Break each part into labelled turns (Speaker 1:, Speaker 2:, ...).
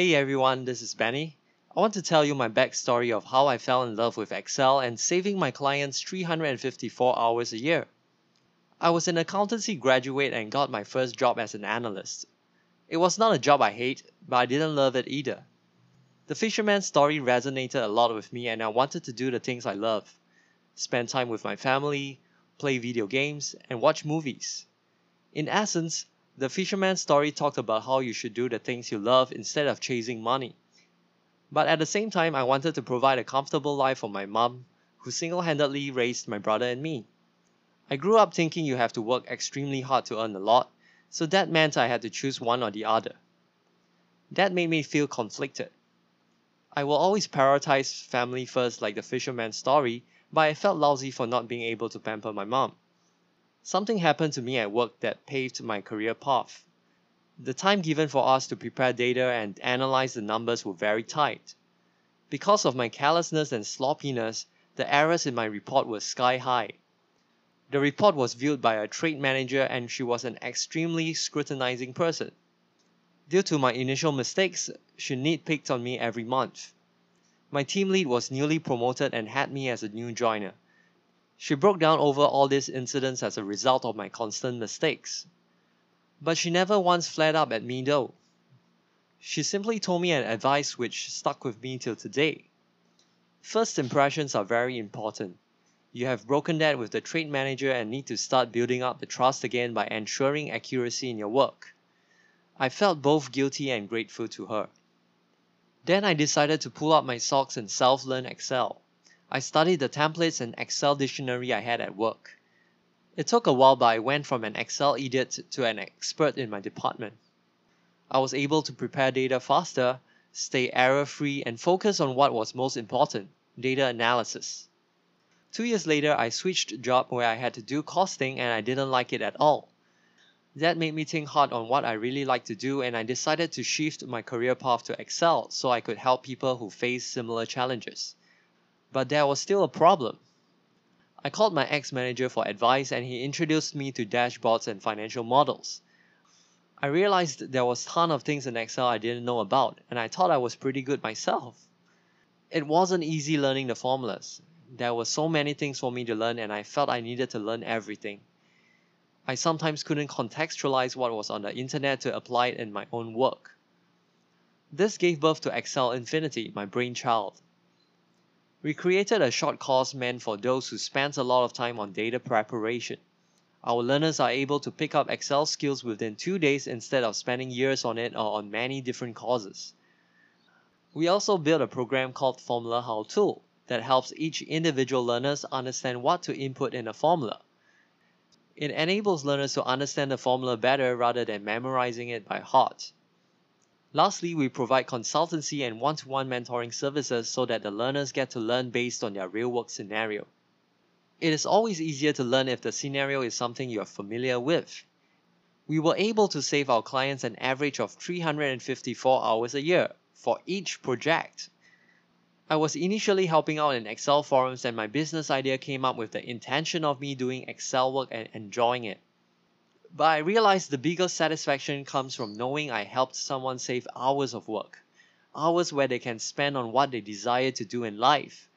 Speaker 1: Hey everyone, this is Benny. I want to tell you my backstory of how I fell in love with Excel and saving my clients 354 hours a year. I was an accountancy graduate and got my first job as an analyst. It was not a job I hate, but I didn't love it either. The fisherman's story resonated a lot with me and I wanted to do the things I love. Spend time with my family, play video games, and watch movies. In essence, the fisherman's story talked about how you should do the things you love instead of chasing money. But at the same time, I wanted to provide a comfortable life for my mom, who single handedly raised my brother and me. I grew up thinking you have to work extremely hard to earn a lot, so that meant I had to choose one or the other. That made me feel conflicted. I will always prioritize family first, like the fisherman's story, but I felt lousy for not being able to pamper my mom. Something happened to me at work that paved my career path. The time given for us to prepare data and analyze the numbers were very tight. Because of my carelessness and sloppiness, the errors in my report were sky high. The report was viewed by a trade manager and she was an extremely scrutinizing person. Due to my initial mistakes, she nitpicked on me every month. My team lead was newly promoted and had me as a new joiner. She broke down over all these incidents as a result of my constant mistakes. But she never once flared up at me though. She simply told me an advice which stuck with me till today. First impressions are very important. You have broken that with the trade manager and need to start building up the trust again by ensuring accuracy in your work. I felt both guilty and grateful to her. Then I decided to pull up my socks and self learn Excel. I studied the templates and Excel dictionary I had at work. It took a while, but I went from an Excel idiot to an expert in my department. I was able to prepare data faster, stay error free, and focus on what was most important data analysis. Two years later, I switched job where I had to do costing and I didn't like it at all. That made me think hard on what I really like to do and I decided to shift my career path to Excel so I could help people who face similar challenges. But there was still a problem. I called my ex-manager for advice and he introduced me to dashboards and financial models. I realized there was a ton of things in Excel I didn't know about and I thought I was pretty good myself. It wasn't easy learning the formulas. There were so many things for me to learn and I felt I needed to learn everything. I sometimes couldn't contextualize what was on the internet to apply it in my own work. This gave birth to Excel Infinity, my brainchild. We created a short course meant for those who spend a lot of time on data preparation. Our learners are able to pick up Excel skills within two days instead of spending years on it or on many different courses. We also built a program called Formula How Tool that helps each individual learners understand what to input in a formula it enables learners to understand the formula better rather than memorizing it by heart. Lastly, we provide consultancy and one-to-one mentoring services so that the learners get to learn based on their real-work scenario. It is always easier to learn if the scenario is something you are familiar with. We were able to save our clients an average of 354 hours a year for each project. I was initially helping out in Excel forums and my business idea came up with the intention of me doing Excel work and enjoying it. But I realized the biggest satisfaction comes from knowing I helped someone save hours of work. Hours where they can spend on what they desire to do in life.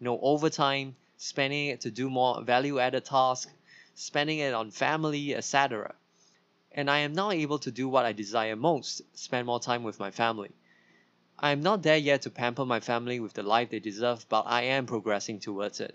Speaker 1: No overtime, spending it to do more value added tasks, spending it on family, etc. And I am now able to do what I desire most spend more time with my family. I am not there yet to pamper my family with the life they deserve, but I am progressing towards it.